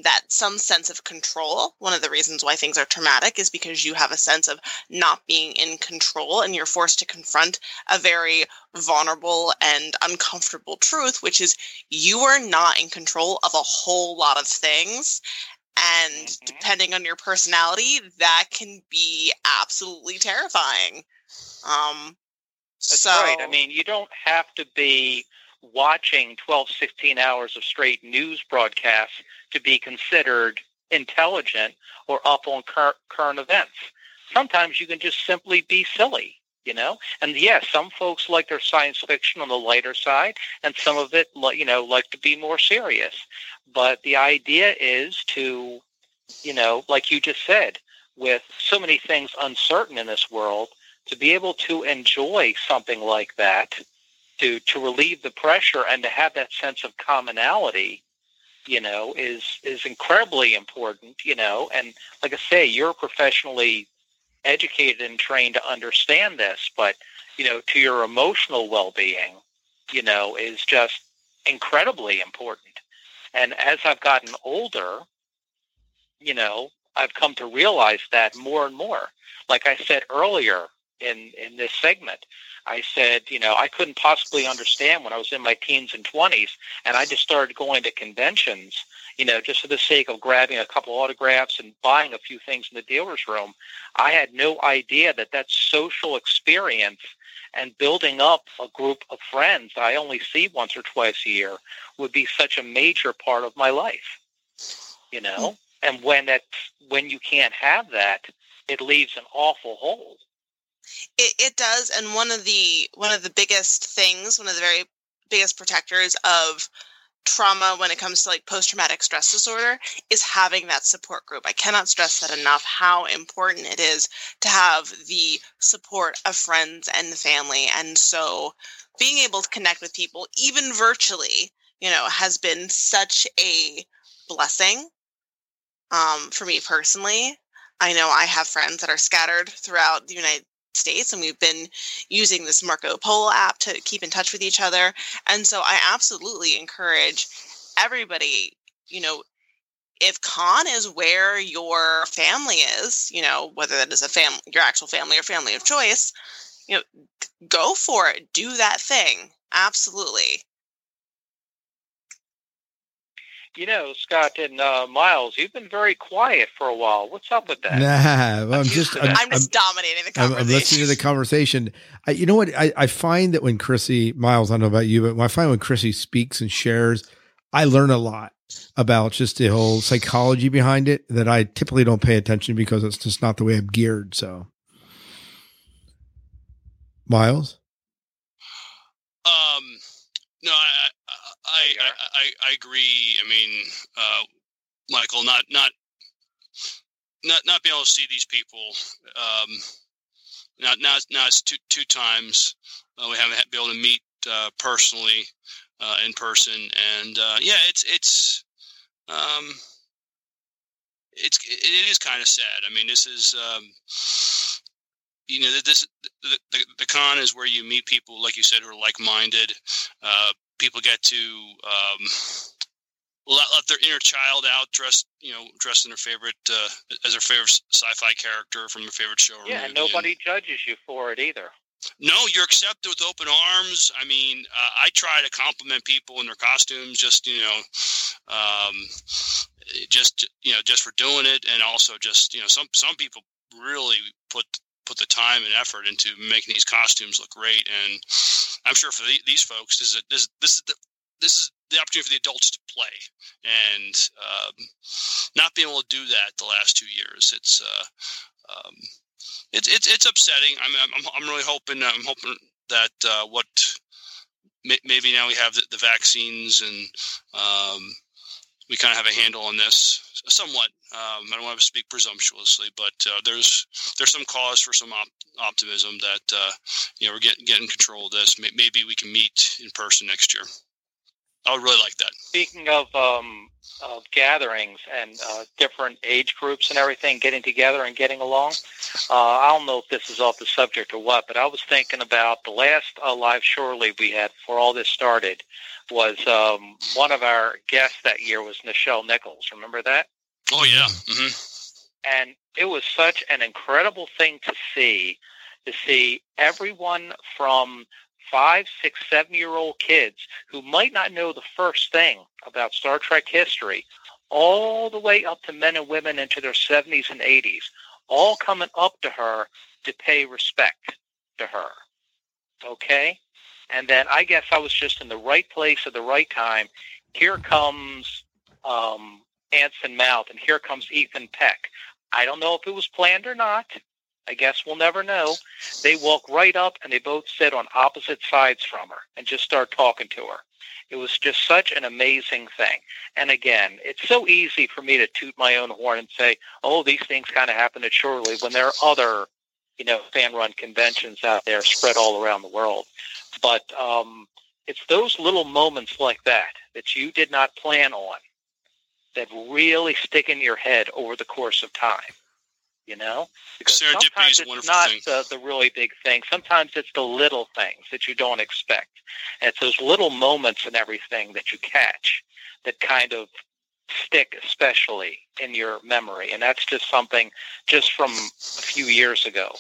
that some sense of control. One of the reasons why things are traumatic is because you have a sense of not being in control and you're forced to confront a very vulnerable and uncomfortable truth, which is you are not in control of a whole lot of things. And mm-hmm. depending on your personality, that can be absolutely terrifying. Um, That's so, right. I mean, you don't have to be watching 12, 16 hours of straight news broadcasts to be considered intelligent or up on cur- current events. Sometimes you can just simply be silly, you know? And yes, some folks like their science fiction on the lighter side, and some of it, you know, like to be more serious. But the idea is to, you know, like you just said, with so many things uncertain in this world, to be able to enjoy something like that to to relieve the pressure and to have that sense of commonality you know is is incredibly important you know. And like i say you're professionally educated and trained to understand this but you know to your emotional well-being you know is just incredibly important. And as i've gotten older you know i've come to realize that more and more. Like i said earlier in in this segment I said, you know, I couldn't possibly understand when I was in my teens and 20s, and I just started going to conventions, you know, just for the sake of grabbing a couple autographs and buying a few things in the dealer's room. I had no idea that that social experience and building up a group of friends I only see once or twice a year would be such a major part of my life, you know? Hmm. And when that, when you can't have that, it leaves an awful hole. It, it does, and one of the one of the biggest things, one of the very biggest protectors of trauma when it comes to like post traumatic stress disorder is having that support group. I cannot stress that enough how important it is to have the support of friends and family. And so being able to connect with people, even virtually, you know, has been such a blessing um, for me personally. I know I have friends that are scattered throughout the United States, and we've been using this Marco Polo app to keep in touch with each other. And so I absolutely encourage everybody, you know, if con is where your family is, you know, whether that is a family, your actual family or family of choice, you know, go for it. Do that thing. Absolutely. You know, Scott and uh, Miles, you've been very quiet for a while. What's up with that? Nah, I'm just I'm, I'm just I'm, dominating the conversation. I'm, listening to the conversation. I, you know what? I, I find that when Chrissy Miles, I don't know about you, but I find when Chrissy speaks and shares, I learn a lot about just the whole psychology behind it that I typically don't pay attention because it's just not the way I'm geared. So, Miles. Um, no, I I, I, I, I agree. I mean, uh, Michael, not not not not being able to see these people. Um, now now now it's two two times uh, we haven't been able to meet uh, personally uh, in person, and uh, yeah, it's it's um, it's it is kind of sad. I mean, this is um, you know this the, the, the con is where you meet people like you said who are like minded. Uh, people get to um, let, let, their inner child out dressed you know dressed in their favorite uh, as their favorite sci-fi character from their favorite show. yeah, and nobody and, judges you for it either. No, you're accepted with open arms. I mean, uh, I try to compliment people in their costumes, just you know, um, just you know, just for doing it, and also just you know, some some people really put put the time and effort into making these costumes look great. And I'm sure for the, these folks, this is a, this this is the this is the opportunity for the adults to play, and um, not being able to do that the last two years, it's. Uh, um, it's it's it's upsetting. I'm I'm I'm really hoping I'm hoping that uh, what maybe now we have the, the vaccines and um, we kind of have a handle on this somewhat. Um, I don't want to speak presumptuously, but uh, there's there's some cause for some op- optimism that uh, you know we're getting getting control of this. Maybe we can meet in person next year. I would really like that. Speaking of um, of gatherings and uh, different age groups and everything getting together and getting along. Uh, I don't know if this is off the subject or what, but I was thinking about the last uh, live leave we had before all this started was um, one of our guests that year was Nichelle Nichols. Remember that? Oh yeah. Mm-hmm. And it was such an incredible thing to see to see everyone from five, six, seven year old kids who might not know the first thing about Star Trek history, all the way up to men and women into their 70s and 80s, all coming up to her to pay respect to her. Okay? And then I guess I was just in the right place at the right time. Here comes um, Anson Mount, and here comes Ethan Peck. I don't know if it was planned or not. I guess we'll never know. They walk right up and they both sit on opposite sides from her and just start talking to her. It was just such an amazing thing. And again, it's so easy for me to toot my own horn and say, oh, these things kind of happen at Shore Leave when there are other, you know, fan-run conventions out there spread all around the world. But um, it's those little moments like that that you did not plan on that really stick in your head over the course of time you know? Because sometimes it's not the, the really big thing. Sometimes it's the little things that you don't expect. And it's those little moments and everything that you catch that kind of stick especially in your memory. And that's just something just from a few years ago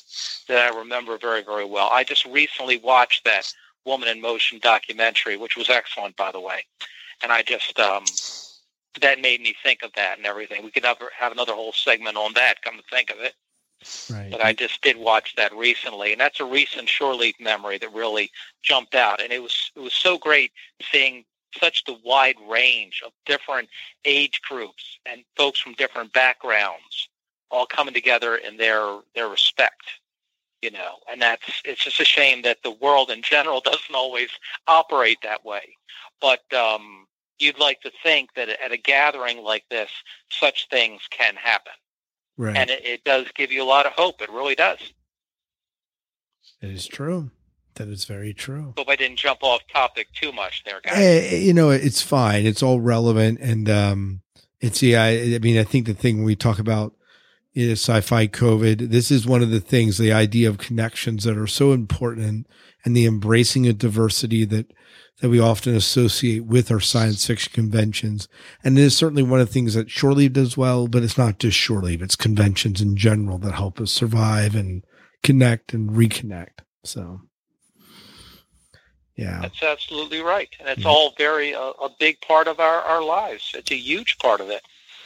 that I remember very, very well. I just recently watched that Woman in Motion documentary, which was excellent, by the way. And I just, um, that made me think of that and everything. We could have, have another whole segment on that, come to think of it. Right. But I just did watch that recently, and that's a recent shore leave memory that really jumped out. And it was it was so great seeing such the wide range of different age groups and folks from different backgrounds all coming together in their their respect you know and that's it's just a shame that the world in general doesn't always operate that way but um you'd like to think that at a gathering like this, such things can happen. Right. And it, it does give you a lot of hope. It really does. It is true. That is very true. Hope I didn't jump off topic too much there, guys. Hey, you know, it's fine. It's all relevant, and um, it's yeah. I, I mean, I think the thing we talk about is sci-fi COVID. This is one of the things, the idea of connections that are so important, and the embracing of diversity that that we often associate with our science fiction conventions. And it is certainly one of the things that Shore Leave does well, but it's not just Shore Leave, it's conventions in general that help us survive and connect and reconnect. So, yeah. That's absolutely right. And it's yeah. all very, uh, a big part of our, our lives. It's a huge part of it.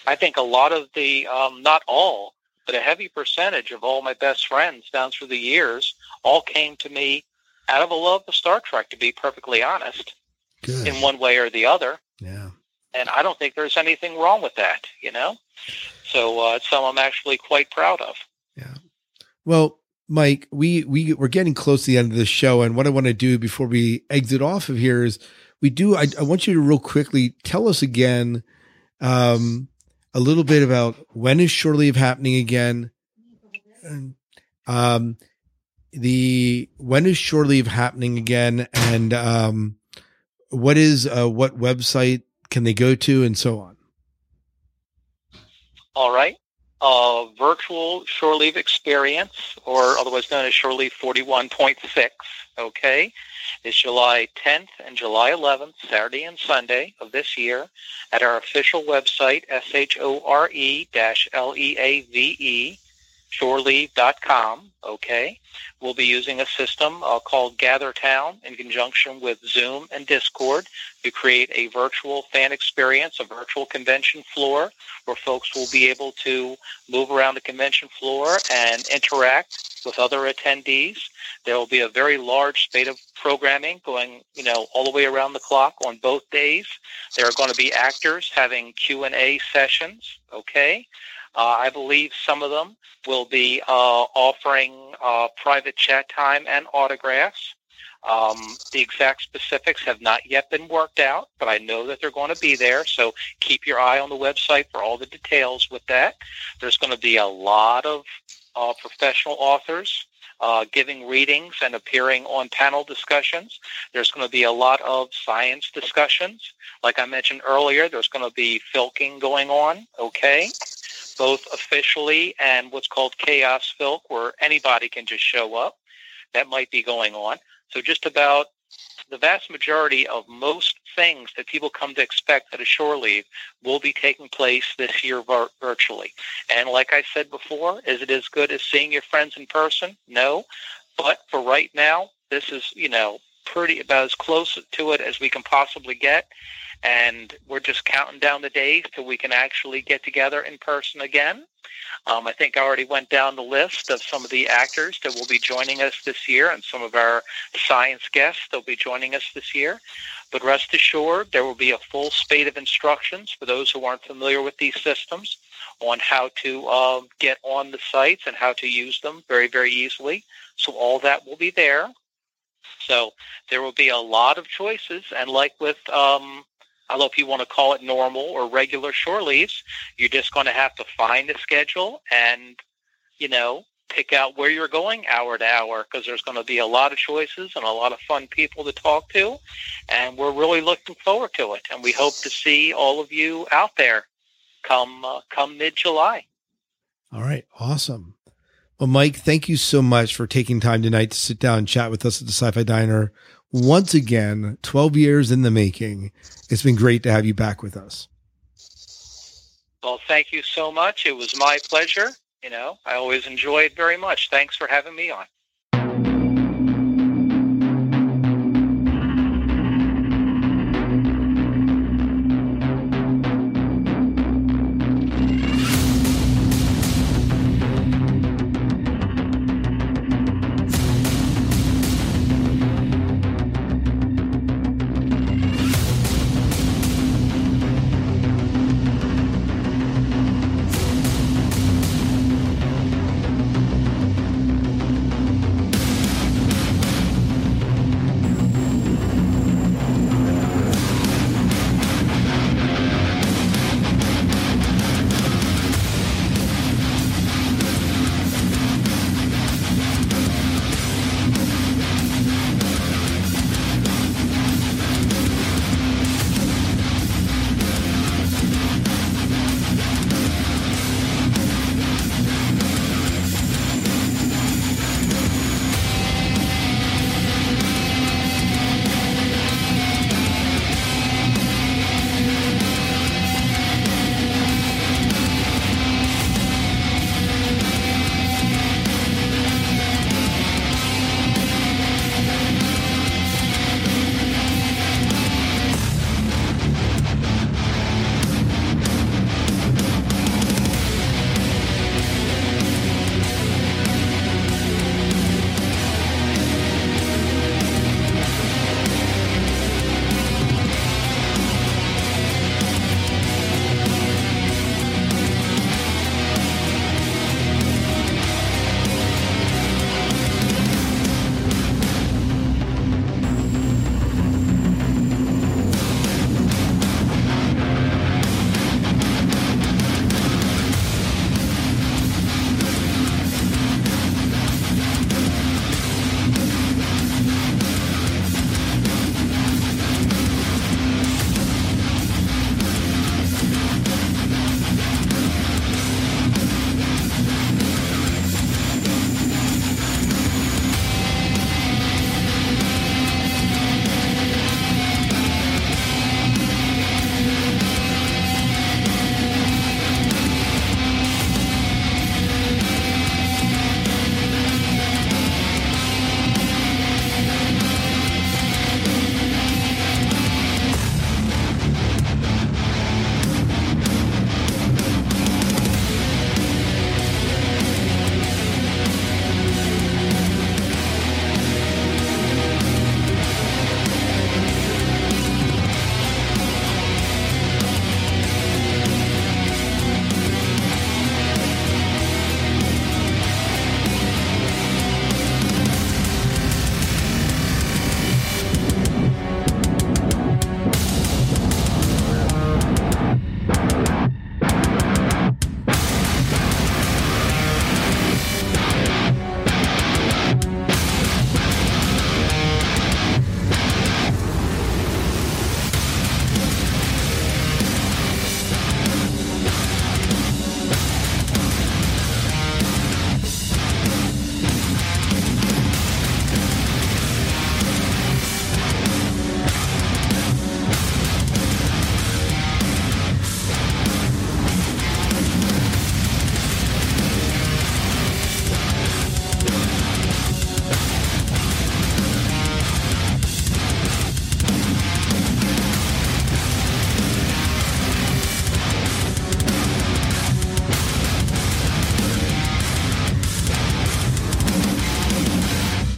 I think a lot of the, um, not all, but a heavy percentage of all my best friends down through the years all came to me out of a love of Star Trek, to be perfectly honest, Good. in one way or the other. Yeah. And I don't think there's anything wrong with that, you know? So uh, it's something I'm actually quite proud of. Yeah. Well, Mike, we we we're getting close to the end of the show, and what I want to do before we exit off of here is we do. I, I want you to real quickly tell us again um, a little bit about when is shore leave happening again. Um, the when is shore leave happening again, and um, what is uh, what website can they go to, and so on. All right. Uh, virtual shore leave experience, or otherwise known as shore leave 41.6, okay, is July 10th and July 11th, Saturday and Sunday of this year, at our official website, S-H-O-R-E-L-E-A-V-E, shoreleave.com, okay? We'll be using a system uh, called GatherTown in conjunction with Zoom and Discord to create a virtual fan experience, a virtual convention floor where folks will be able to move around the convention floor and interact with other attendees. There will be a very large spate of programming going, you know, all the way around the clock on both days. There are going to be actors having Q&A sessions, okay? Uh, I believe some of them will be uh, offering uh, private chat time and autographs. Um, the exact specifics have not yet been worked out, but I know that they're going to be there. So keep your eye on the website for all the details with that. There's going to be a lot of uh, professional authors uh, giving readings and appearing on panel discussions. There's going to be a lot of science discussions. Like I mentioned earlier, there's going to be filking going on, okay? Both officially and what's called chaos filk, where anybody can just show up. That might be going on. So just about the vast majority of most things that people come to expect at a shore leave will be taking place this year vir- virtually. And like I said before, is it as good as seeing your friends in person? No. But for right now, this is, you know, pretty about as close to it as we can possibly get. And we're just counting down the days till we can actually get together in person again. Um, I think I already went down the list of some of the actors that will be joining us this year and some of our science guests that will be joining us this year. But rest assured, there will be a full spate of instructions for those who aren't familiar with these systems on how to uh, get on the sites and how to use them very, very easily. So all that will be there. So there will be a lot of choices. And like with um, I don't know if you want to call it normal or regular shore leaves. You're just going to have to find a schedule and, you know, pick out where you're going hour to hour because there's going to be a lot of choices and a lot of fun people to talk to. And we're really looking forward to it. And we hope to see all of you out there come, uh, come mid-July. All right. Awesome. Well, Mike, thank you so much for taking time tonight to sit down and chat with us at the Sci-Fi Diner once again, 12 years in the making. It's been great to have you back with us. Well, thank you so much. It was my pleasure. You know, I always enjoy it very much. Thanks for having me on.